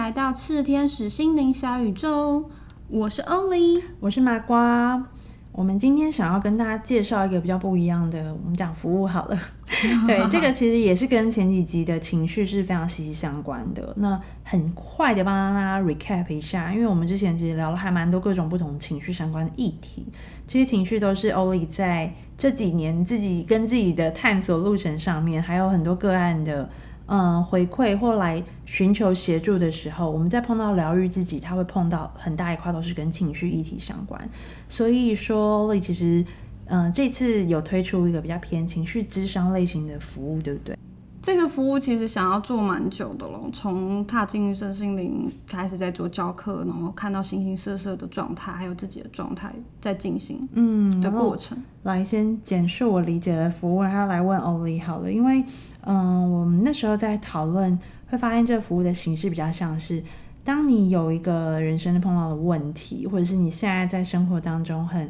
来到炽天使心灵小宇宙，我是欧丽，我是麻瓜。我们今天想要跟大家介绍一个比较不一样的，我们讲服务好了。对，这个其实也是跟前几集的情绪是非常息息相关的。那很快的帮大家 recap 一下，因为我们之前其实聊了还蛮多各种不同情绪相关的议题，这些情绪都是欧丽在这几年自己跟自己的探索路程上面，还有很多个案的。嗯，回馈或来寻求协助的时候，我们在碰到疗愈自己，他会碰到很大一块都是跟情绪议题相关。所以说，其实，嗯，这次有推出一个比较偏情绪咨商类型的服务，对不对？这个服务其实想要做蛮久的了，从踏进身心灵开始在做教课，然后看到形形色色的状态，还有自己的状态在进行嗯的过程。来，先简述我理解的服务，然后来问欧丽好了，因为嗯，我们那时候在讨论，会发现这个服务的形式比较像是，当你有一个人生碰到的问题，或者是你现在在生活当中很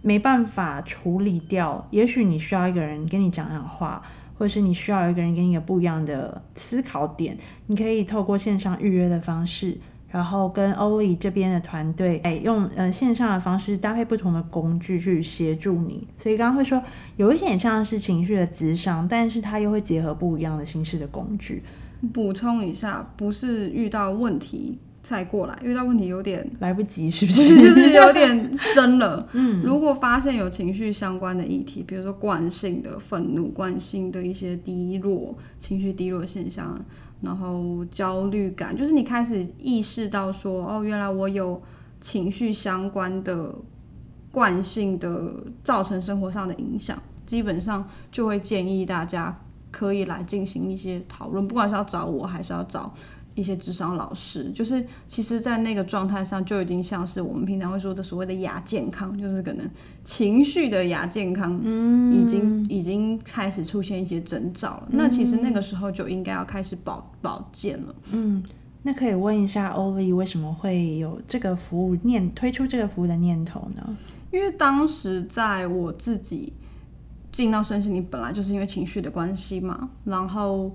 没办法处理掉，也许你需要一个人跟你讲讲话。或是你需要一个人给你一个不一样的思考点，你可以透过线上预约的方式，然后跟欧丽这边的团队，哎，用呃线上的方式搭配不同的工具去协助你。所以刚刚会说有一点像是情绪的智商，但是它又会结合不一样的形式的工具。补充一下，不是遇到问题。再过来，遇到问题有点来不及，是不是？就是有点深了。嗯，如果发现有情绪相关的议题，比如说惯性的愤怒、惯性的一些低落、情绪低落现象，然后焦虑感，就是你开始意识到说，哦，原来我有情绪相关的惯性的造成生活上的影响，基本上就会建议大家可以来进行一些讨论，不管是要找我还是要找。一些智商老师，就是其实，在那个状态上就已经像是我们平常会说的所谓的亚健康，就是可能情绪的亚健康，嗯，已经已经开始出现一些征兆了。那其实那个时候就应该要开始保保健了。嗯，那可以问一下欧丽，为什么会有这个服务念推出这个服务的念头呢？因为当时在我自己进到身心灵，本来就是因为情绪的关系嘛，然后。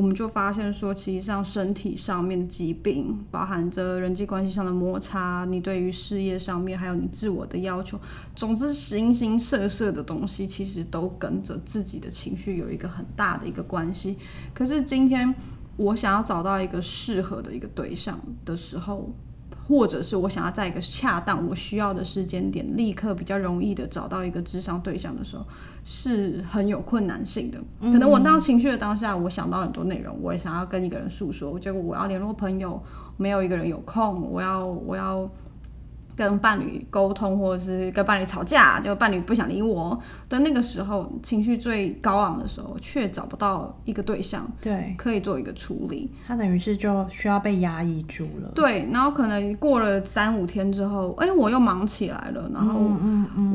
我们就发现说，其实像身体上面的疾病，包含着人际关系上的摩擦，你对于事业上面，还有你自我的要求，总之形形色色的东西，其实都跟着自己的情绪有一个很大的一个关系。可是今天我想要找到一个适合的一个对象的时候。或者是我想要在一个恰当我需要的时间点，立刻比较容易的找到一个智商对象的时候，是很有困难性的。可能我当情绪的当下，我想到很多内容，我也想要跟一个人诉说，结果我要联络朋友，没有一个人有空，我要我要。跟伴侣沟通，或者是跟伴侣吵架，就伴侣不想理我的那个时候，情绪最高昂的时候，却找不到一个对象，对，可以做一个处理。他等于是就需要被压抑住了。对，然后可能过了三五天之后，哎，我又忙起来了，然后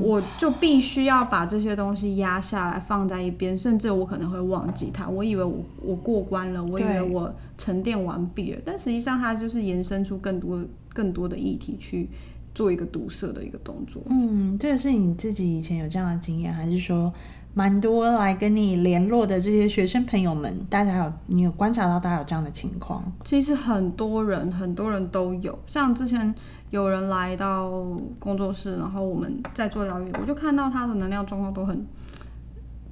我就必须要把这些东西压下来，放在一边，甚至我可能会忘记它。我以为我我过关了，我以为我沉淀完毕了，但实际上它就是延伸出更多更多的议题去。做一个堵塞的一个动作。嗯，这个是你自己以前有这样的经验，还是说蛮多来跟你联络的这些学生朋友们，大家有你有观察到大家有这样的情况？其实很多人很多人都有，像之前有人来到工作室，然后我们在做疗愈，我就看到他的能量状况都很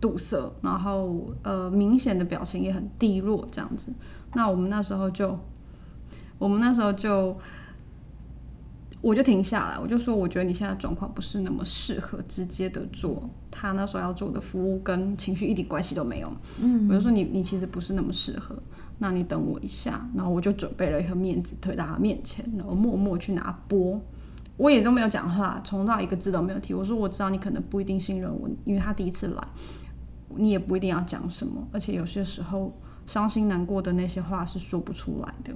堵塞，然后呃明显的表情也很低落这样子。那我们那时候就，我们那时候就。我就停下来，我就说，我觉得你现在状况不是那么适合直接的做他那时候要做的服务，跟情绪一点关系都没有。嗯，我就说你你其实不是那么适合，那你等我一下，然后我就准备了一盒面子推到他面前，然后默默去拿波，我也都没有讲话，从到一个字都没有提。我说我知道你可能不一定信任我，因为他第一次来，你也不一定要讲什么，而且有些时候伤心难过的那些话是说不出来的，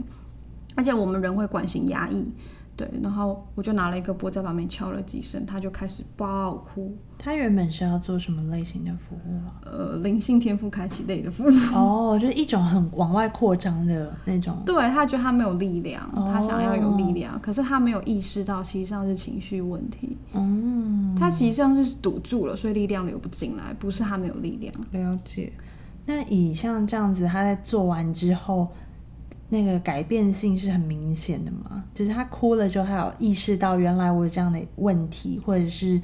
而且我们人会惯性压抑。对，然后我就拿了一个波在旁边敲了几声，他就开始爆哭。他原本是要做什么类型的服务啊？呃，灵性天赋开启类的服务。哦，就是一种很往外扩张的那种。对他觉得他没有力量，他想要有力量，可是他没有意识到，其实上是情绪问题。嗯，他其实上是堵住了，所以力量流不进来，不是他没有力量。了解。那以像这样子，他在做完之后。那个改变性是很明显的嘛？就是他哭了之后，他有意识到原来我有这样的问题，或者是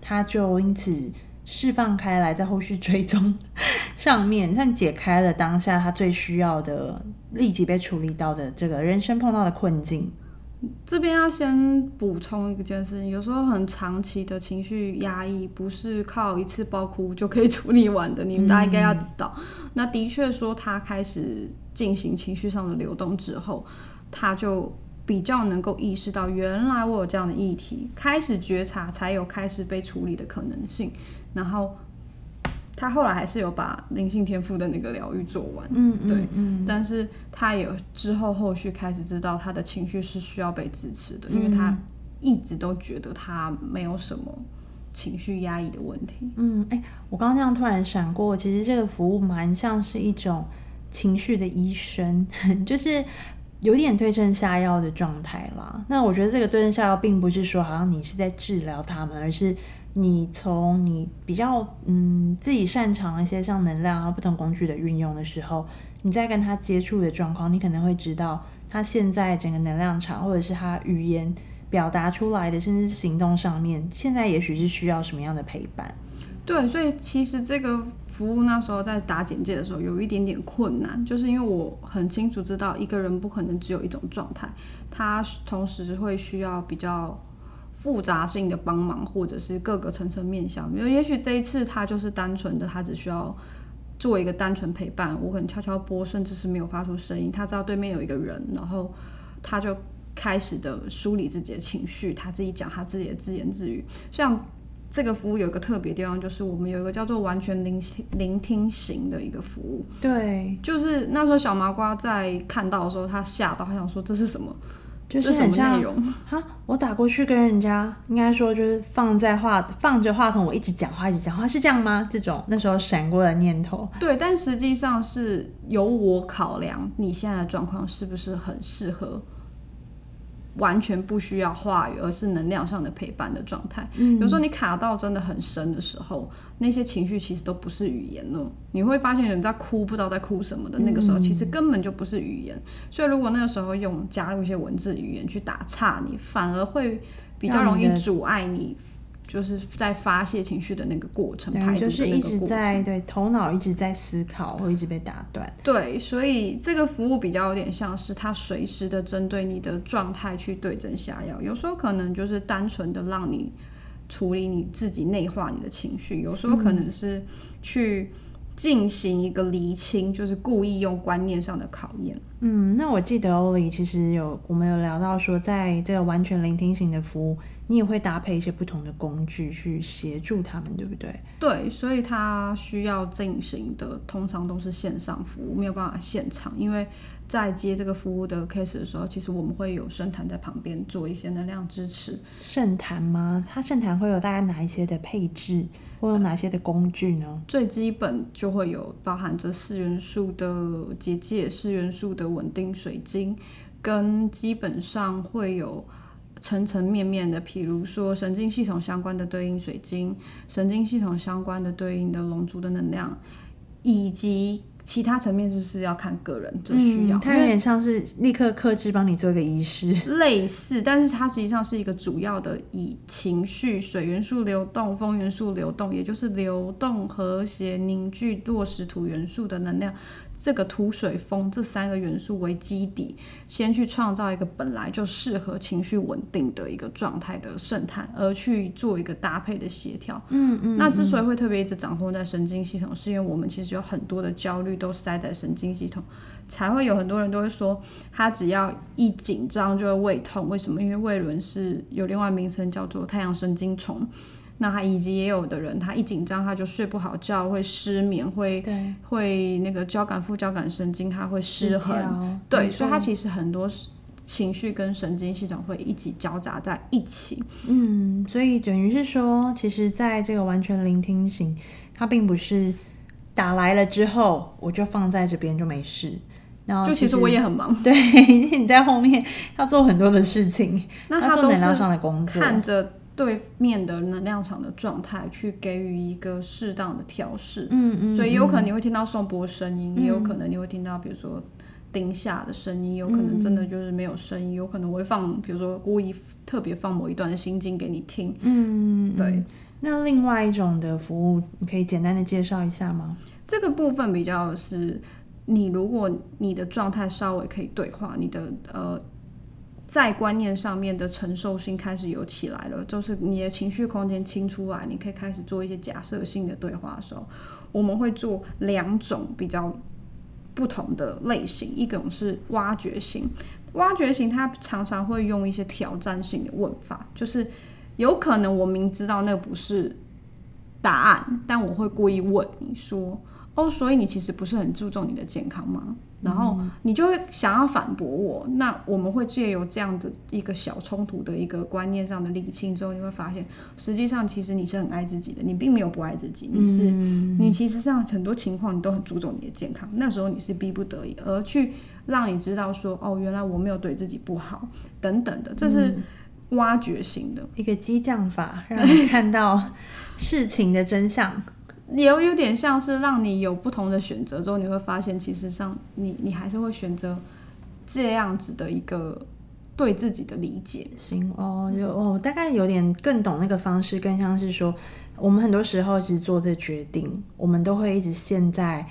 他就因此释放开来，在后续追踪上面，但解开了当下他最需要的、立即被处理到的这个人生碰到的困境。这边要先补充一件事情，有时候很长期的情绪压抑，不是靠一次爆哭就可以处理完的。你们大家应该要知道，那的确说他开始进行情绪上的流动之后，他就比较能够意识到，原来我有这样的议题，开始觉察，才有开始被处理的可能性，然后。他后来还是有把灵性天赋的那个疗愈做完，嗯，对，嗯，但是他也之后后续开始知道他的情绪是需要被支持的，因为他一直都觉得他没有什么情绪压抑的问题。嗯，哎，我刚刚这样突然闪过，其实这个服务蛮像是一种情绪的医生，就是有点对症下药的状态啦。那我觉得这个对症下药，并不是说好像你是在治疗他们，而是。你从你比较嗯自己擅长一些像能量啊不同工具的运用的时候，你在跟他接触的状况，你可能会知道他现在整个能量场，或者是他语言表达出来的，甚至行动上面，现在也许是需要什么样的陪伴。对，所以其实这个服务那时候在打简介的时候有一点点困难，就是因为我很清楚知道一个人不可能只有一种状态，他同时会需要比较。复杂性的帮忙，或者是各个层层面向，比如也许这一次他就是单纯的，他只需要做一个单纯陪伴，我可能悄悄播，甚至是没有发出声音，他知道对面有一个人，然后他就开始的梳理自己的情绪，他自己讲他自己的自言自语。像这个服务有一个特别地方，就是我们有一个叫做完全聆聆听型的一个服务。对，就是那时候小麻瓜在看到的时候，他吓到，他想说这是什么。就是很像哈，我打过去跟人家，应该说就是放在话放着话筒，我一直讲话，一直讲话，是这样吗？这种那时候闪过的念头，对，但实际上是由我考量你现在的状况是不是很适合。完全不需要话语，而是能量上的陪伴的状态。有时候你卡到真的很深的时候，那些情绪其实都不是语言了。你会发现人在哭，不知道在哭什么的那个时候，其实根本就不是语言。所以如果那个时候用加入一些文字语言去打岔，你反而会比较容易阻碍你。就是在发泄情绪的那个过程，排就是一直在对头脑一直在思考，会一直被打断。对，所以这个服务比较有点像是它随时的针对你的状态去对症下药。有时候可能就是单纯的让你处理你自己内化你的情绪，有时候可能是去进行一个厘清，就是故意用观念上的考验。嗯，那我记得欧里其实有我们有聊到说，在这个完全聆听型的服务。你也会搭配一些不同的工具去协助他们，对不对？对，所以他需要进行的通常都是线上服务，没有办法现场，因为在接这个服务的 case 的时候，其实我们会有圣坛在旁边做一些能量支持。圣坛吗？它圣坛会有大概哪一些的配置，会有哪些的工具呢？最基本就会有包含着四元素的结界、四元素的稳定水晶，跟基本上会有。层层面面的，譬如说神经系统相关的对应水晶，神经系统相关的对应的龙珠的能量，以及其他层面就是要看个人的需要。它有点像是立刻克制帮你做一个仪式，类似，但是它实际上是一个主要的以情绪、水元素流动、风元素流动，也就是流动、和谐、凝聚、落实土元素的能量。这个土水风这三个元素为基底，先去创造一个本来就适合情绪稳定的一个状态的圣坛，而去做一个搭配的协调。嗯嗯。那之所以会特别一直掌控在神经系统，是因为我们其实有很多的焦虑都塞在神经系统，才会有很多人都会说，他只要一紧张就会胃痛。为什么？因为胃轮是有另外名称叫做太阳神经虫。那他以及也有的人，他一紧张他就睡不好觉，会失眠，会会那个交感副交感神经他会失衡，对，所以他其实很多情绪跟神经系统会一起交杂在一起。嗯，所以等于是说，其实在这个完全聆听型，它并不是打来了之后我就放在这边就没事，然后就其实我也很忙，对，你在后面要做很多的事情，那他做能量上的工作，看着。对面的能量场的状态，去给予一个适当的调试。嗯嗯。所以有可能你会听到颂钵声音，也有可能你会听到，比如说丁下的声音，有可能真的就是没有声音，有可能我会放，比如说故意特别放某一段的心经给你听。嗯，对。那另外一种的服务，你可以简单的介绍一下吗？这个部分比较是，你如果你的状态稍微可以对话，你的呃。在观念上面的承受性开始有起来了，就是你的情绪空间清出来，你可以开始做一些假设性的对话的时候，我们会做两种比较不同的类型，一种是挖掘型，挖掘型它常常会用一些挑战性的问法，就是有可能我明知道那不是答案，但我会故意问你说。哦，所以你其实不是很注重你的健康吗？然后你就会想要反驳我。那我们会借由这样的一个小冲突的一个观念上的理清之后，你会发现，实际上其实你是很爱自己的，你并没有不爱自己。你是你其实上很多情况你都很注重你的健康。那时候你是逼不得已而去让你知道说，哦，原来我没有对自己不好等等的，这是挖掘型的一个激将法，让你看到事情的真相。也有点像是让你有不同的选择之后，你会发现，其实上你你还是会选择这样子的一个对自己的理解。行哦，有哦，大概有点更懂那个方式，更像是说，我们很多时候其实做这决定，我们都会一直陷在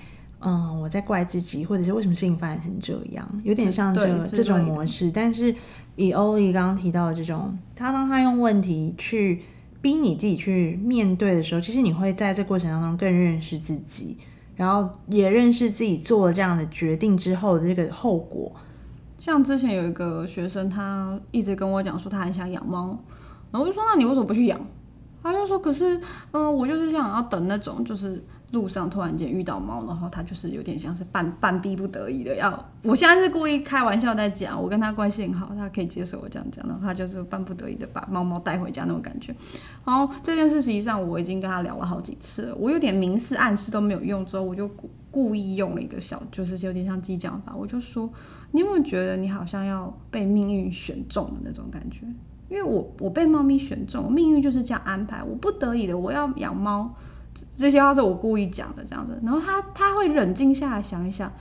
嗯，我在怪自己，或者是为什么事情发展成这样，有点像这这种模式。但是以欧丽刚刚提到的这种，他当他用问题去。逼你自己去面对的时候，其实你会在这过程当中更认识自己，然后也认识自己做了这样的决定之后的这个后果。像之前有一个学生，他一直跟我讲说他很想养猫，然后我就说那你为什么不去养？他就说可是，嗯，我就是想要等那种就是。路上突然间遇到猫，然后他就是有点像是半半逼不得已的要。我现在是故意开玩笑在讲，我跟他关系很好，他可以接受我这样讲，然后他就是半不得已的把猫猫带回家那种感觉。然后这件事实际上我已经跟他聊了好几次了，我有点明示暗示都没有用，之后我就故故意用了一个小，就是有点像激将法，我就说你有没有觉得你好像要被命运选中的那种感觉？因为我我被猫咪选中，命运就是这样安排，我不得已的我要养猫。这些话是我故意讲的，这样子，然后他他会冷静下来想一想，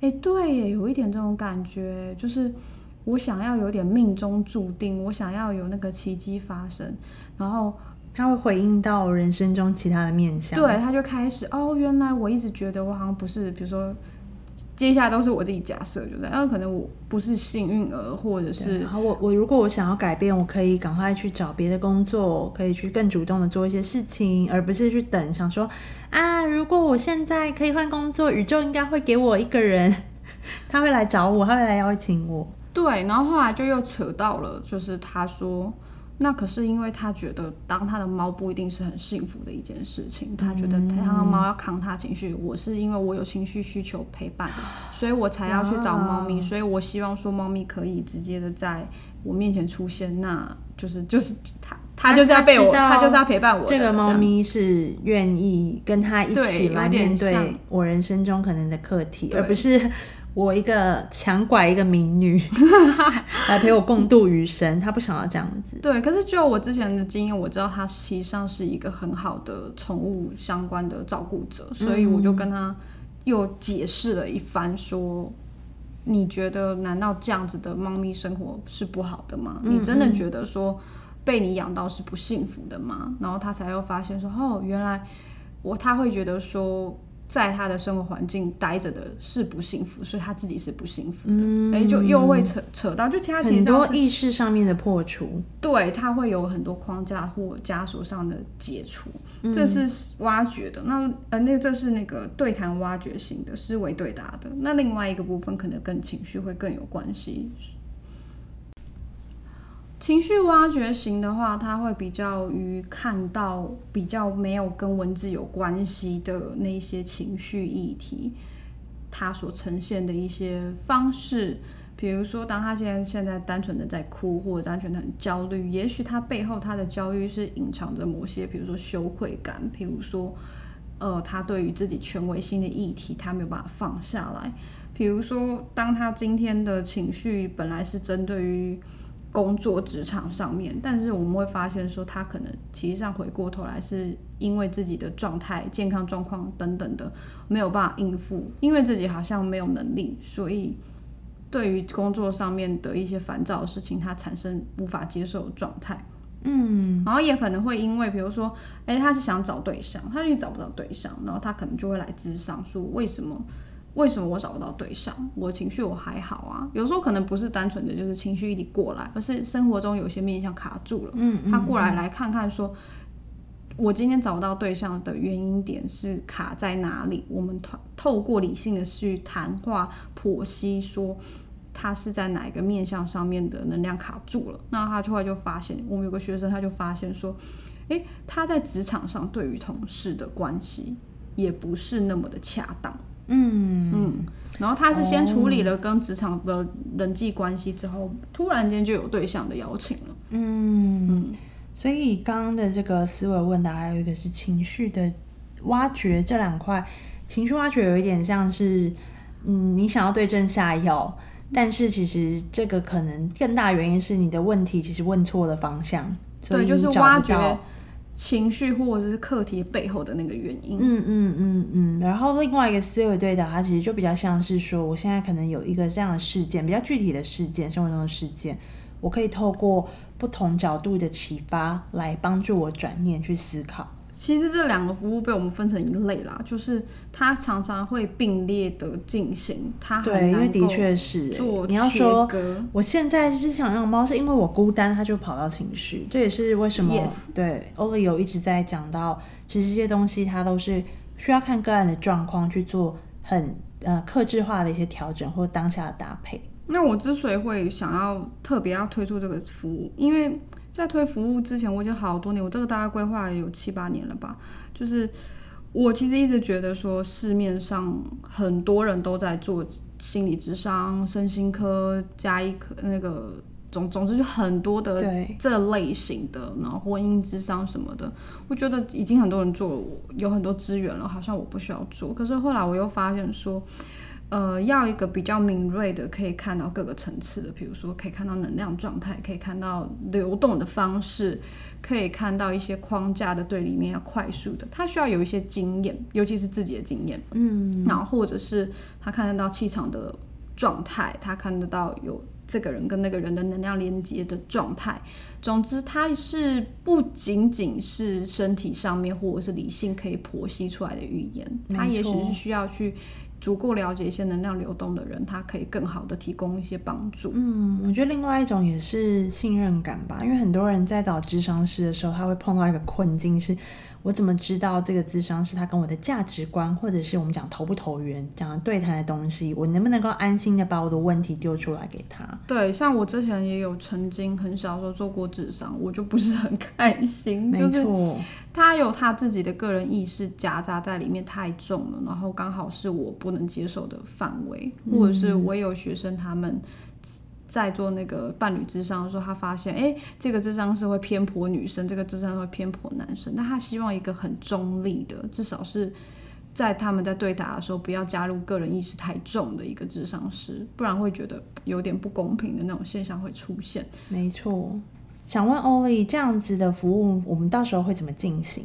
哎，对，有一点这种感觉，就是我想要有点命中注定，我想要有那个奇迹发生，然后他会回应到人生中其他的面相，对，他就开始，哦，原来我一直觉得我好像不是，比如说。接下来都是我自己假设，就这样。可能我不是幸运儿，或者是好，我我如果我想要改变，我可以赶快去找别的工作，可以去更主动的做一些事情，而不是去等，想说啊，如果我现在可以换工作，宇宙应该会给我一个人，他会来找我，他会来邀请我。对，然后后来就又扯到了，就是他说。那可是因为他觉得当他的猫不一定是很幸福的一件事情，他觉得他的猫要扛他情绪。我是因为我有情绪需求陪伴，所以我才要去找猫咪。所以我希望说猫咪可以直接的在我面前出现，那就是 就是他他就是要被我，他就是要陪伴我。这个猫咪是愿意跟他一起来面对我人生中可能的课题，而不是。我一个强拐一个民女 来陪我共度余生，他不想要这样子。对，可是就我之前的经验，我知道他实际上是一个很好的宠物相关的照顾者，所以我就跟他又解释了一番，说你觉得难道这样子的猫咪生活是不好的吗？你真的觉得说被你养到是不幸福的吗？然后他才又发现说，哦，原来我他会觉得说。在他的生活环境待着的是不幸福，所以他自己是不幸福的。哎，就又会扯扯到，就其他很多意识上面的破除，对他会有很多框架或枷锁上的解除，这是挖掘的。那呃，那这是那个对谈挖掘型的思维对答的。那另外一个部分可能跟情绪会更有关系。情绪挖掘型的话，他会比较于看到比较没有跟文字有关系的那些情绪议题，他所呈现的一些方式，比如说，当他现在现在单纯的在哭，或者单纯的很焦虑，也许他背后他的焦虑是隐藏着某些，比如说羞愧感，比如说，呃，他对于自己权威性的议题，他没有办法放下来，比如说，当他今天的情绪本来是针对于。工作职场上面，但是我们会发现说，他可能其实上回过头来，是因为自己的状态、健康状况等等的没有办法应付，因为自己好像没有能力，所以对于工作上面的一些烦躁的事情，他产生无法接受的状态。嗯，然后也可能会因为，比如说，哎，他是想找对象，他就找不到对象，然后他可能就会来咨商，说为什么？为什么我找不到对象？我情绪我还好啊。有时候可能不是单纯的就是情绪一直过来，而是生活中有些面向卡住了。嗯，他过来来看看说，我今天找不到对象的原因点是卡在哪里？我们透透过理性的去谈话剖析说。他是在哪一个面相上面的能量卡住了？那他后来就发现，我们有个学生他就发现说，诶，他在职场上对于同事的关系也不是那么的恰当。嗯嗯，然后他是先处理了跟职场的人际关系之后，突然间就有对象的邀请了。嗯嗯，所以刚刚的这个思维问答，还有一个是情绪的挖掘，这两块情绪挖掘有一点像是，嗯，你想要对症下药。但是其实这个可能更大原因是你的问题其实问错了方向，对，就是挖掘情绪或者是课题背后的那个原因。嗯嗯嗯嗯。然后另外一个思维对的，它其实就比较像是说，我现在可能有一个这样的事件，比较具体的事件，生活中的事件，我可以透过不同角度的启发来帮助我转念去思考。其实这两个服务被我们分成一类啦，就是它常常会并列的进行，它对，因为的确是做你要说，我现在就是想养猫，是因为我孤单，它就跑到情绪，这也是为什么对欧丽有一直在讲到，其实这些东西它都是需要看个案的状况去做很呃克制化的一些调整或当下的搭配。那我之所以会想要特别要推出这个服务，因为。在推服务之前，我已经好多年，我这个大概规划有七八年了吧。就是我其实一直觉得说，市面上很多人都在做心理智商、身心科、加一科那个总总之就很多的这类型的，然后婚姻智商什么的，我觉得已经很多人做，有很多资源了，好像我不需要做。可是后来我又发现说。呃，要一个比较敏锐的，可以看到各个层次的，比如说可以看到能量状态，可以看到流动的方式，可以看到一些框架的对立面要快速的，他需要有一些经验，尤其是自己的经验，嗯，然后或者是他看得到气场的状态，他看得到有这个人跟那个人的能量连接的状态，总之他是不仅仅是身体上面或者是理性可以剖析出来的语言，他也许是需要去。足够了解一些能量流动的人，他可以更好的提供一些帮助。嗯，我觉得另外一种也是信任感吧，因为很多人在找智商师的时候，他会碰到一个困境是。我怎么知道这个智商是他跟我的价值观，或者是我们讲投不投缘，讲对谈的东西，我能不能够安心的把我的问题丢出来给他？对，像我之前也有曾经很小时候做过智商，我就不是很开心。没错，他有他自己的个人意识夹杂在里面太重了，然后刚好是我不能接受的范围，或者是我有学生他们。在做那个伴侣智商的时候，他发现，哎，这个智商是会偏颇女生，这个智商会偏颇男生。那他希望一个很中立的，至少是在他们在对答的时候，不要加入个人意识太重的一个智商师，不然会觉得有点不公平的那种现象会出现。没错，想问欧丽，这样子的服务，我们到时候会怎么进行？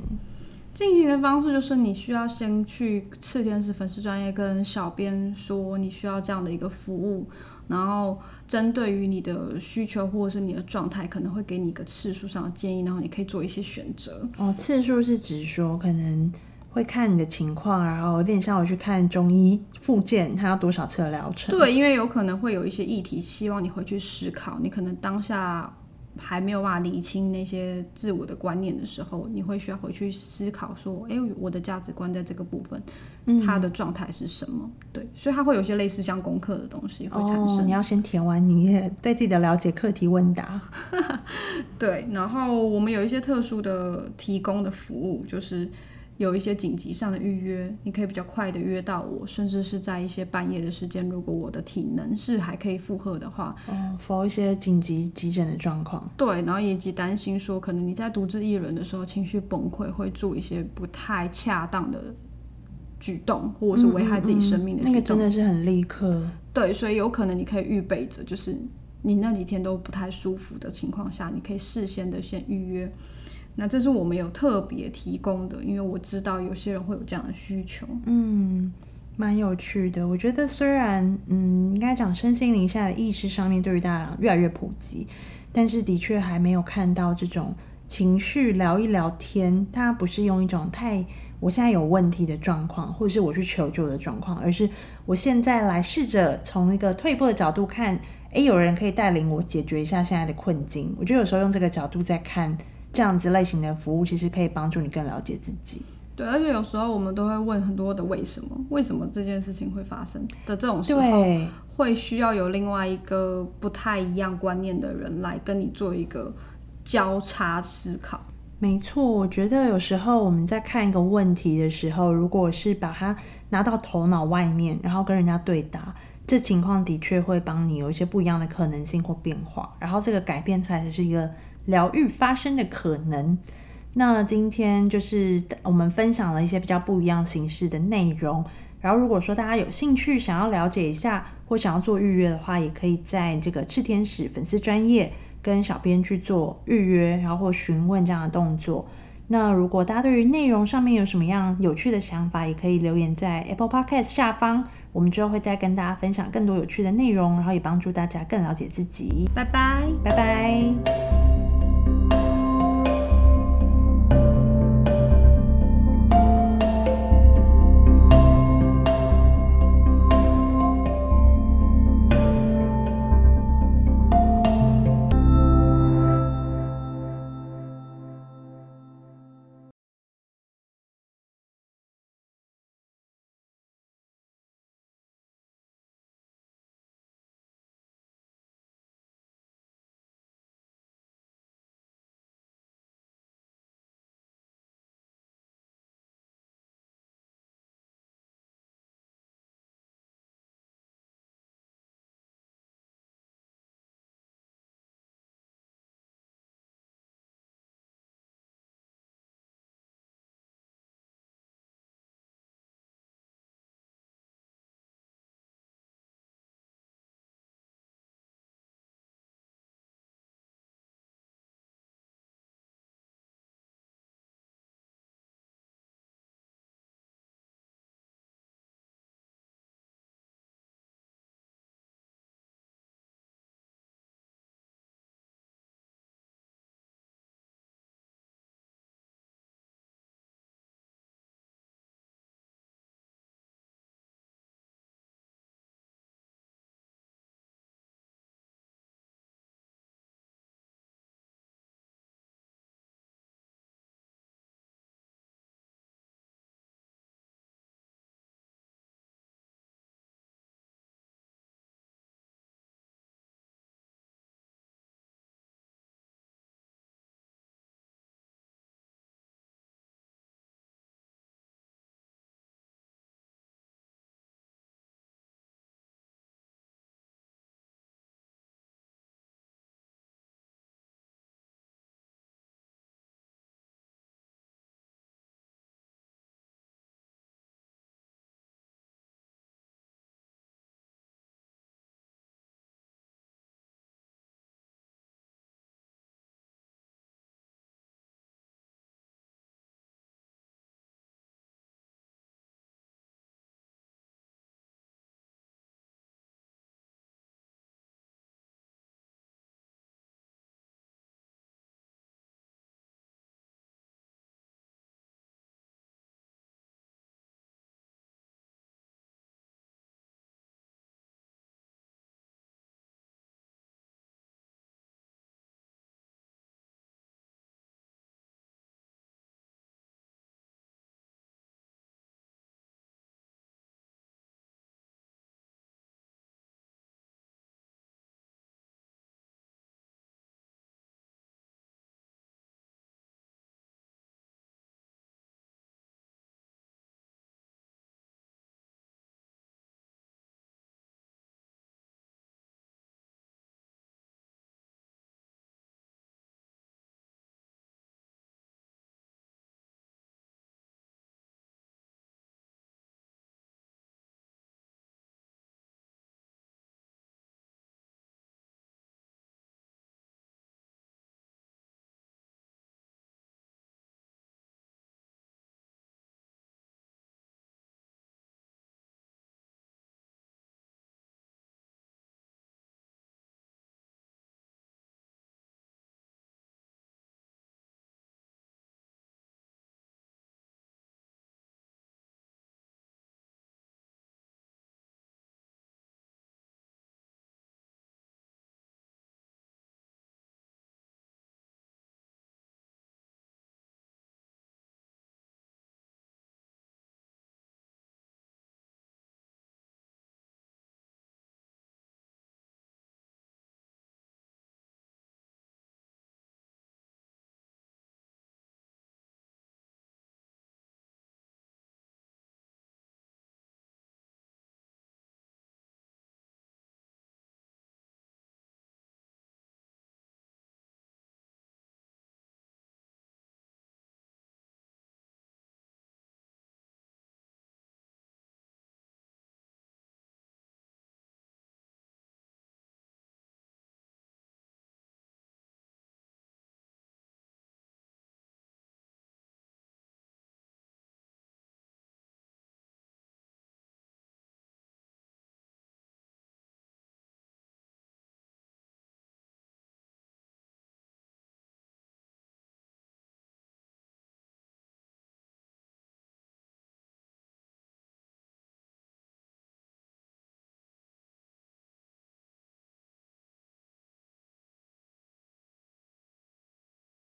进行的方式就是你需要先去赤天使粉丝专业跟小编说你需要这样的一个服务，然后针对于你的需求或者是你的状态，可能会给你一个次数上的建议，然后你可以做一些选择。哦，次数是指说可能会看你的情况，然后有点像我去看中医复健，它要多少次的疗程？对，因为有可能会有一些议题，希望你回去思考，你可能当下。还没有办法理清那些自我的观念的时候，你会需要回去思考说：“哎，我的价值观在这个部分，它的状态是什么？”对，所以它会有些类似像功课的东西会产生。你要先填完你也对自己的了解课题问答。对，然后我们有一些特殊的提供的服务，就是。有一些紧急上的预约，你可以比较快的约到我，甚至是在一些半夜的时间，如果我的体能是还可以负荷的话，哦，否一些紧急急诊的状况。对，然后以及担心说，可能你在独自一人的时候情绪崩溃，会做一些不太恰当的举动，或者是危害自己生命的举动。那个真的是很立刻。对，所以有可能你可以预备着，就是你那几天都不太舒服的情况下，你可以事先的先预约。那这是我们有特别提供的，因为我知道有些人会有这样的需求。嗯，蛮有趣的。我觉得虽然嗯，应该讲身心灵下的意识上面对于大家越来越普及，但是的确还没有看到这种情绪聊一聊天，它不是用一种太我现在有问题的状况，或者是我去求救的状况，而是我现在来试着从一个退步的角度看，诶，有人可以带领我解决一下现在的困境。我觉得有时候用这个角度在看这样子类型的服务，其实可以帮助你更了解自己。对，而且有时候我们都会问很多的为什么，为什么这件事情会发生的这种时候，会需要有另外一个不太一样观念的人来跟你做一个交叉思考。没错，我觉得有时候我们在看一个问题的时候，如果是把它拿到头脑外面，然后跟人家对答，这情况的确会帮你有一些不一样的可能性或变化，然后这个改变才是一个疗愈发生的可能。那今天就是我们分享了一些比较不一样形式的内容。然后如果说大家有兴趣想要了解一下，或想要做预约的话，也可以在这个赤天使粉丝专业跟小编去做预约，然后或询问这样的动作。那如果大家对于内容上面有什么样有趣的想法，也可以留言在 Apple Podcast 下方，我们之后会再跟大家分享更多有趣的内容，然后也帮助大家更了解自己。拜拜，拜拜。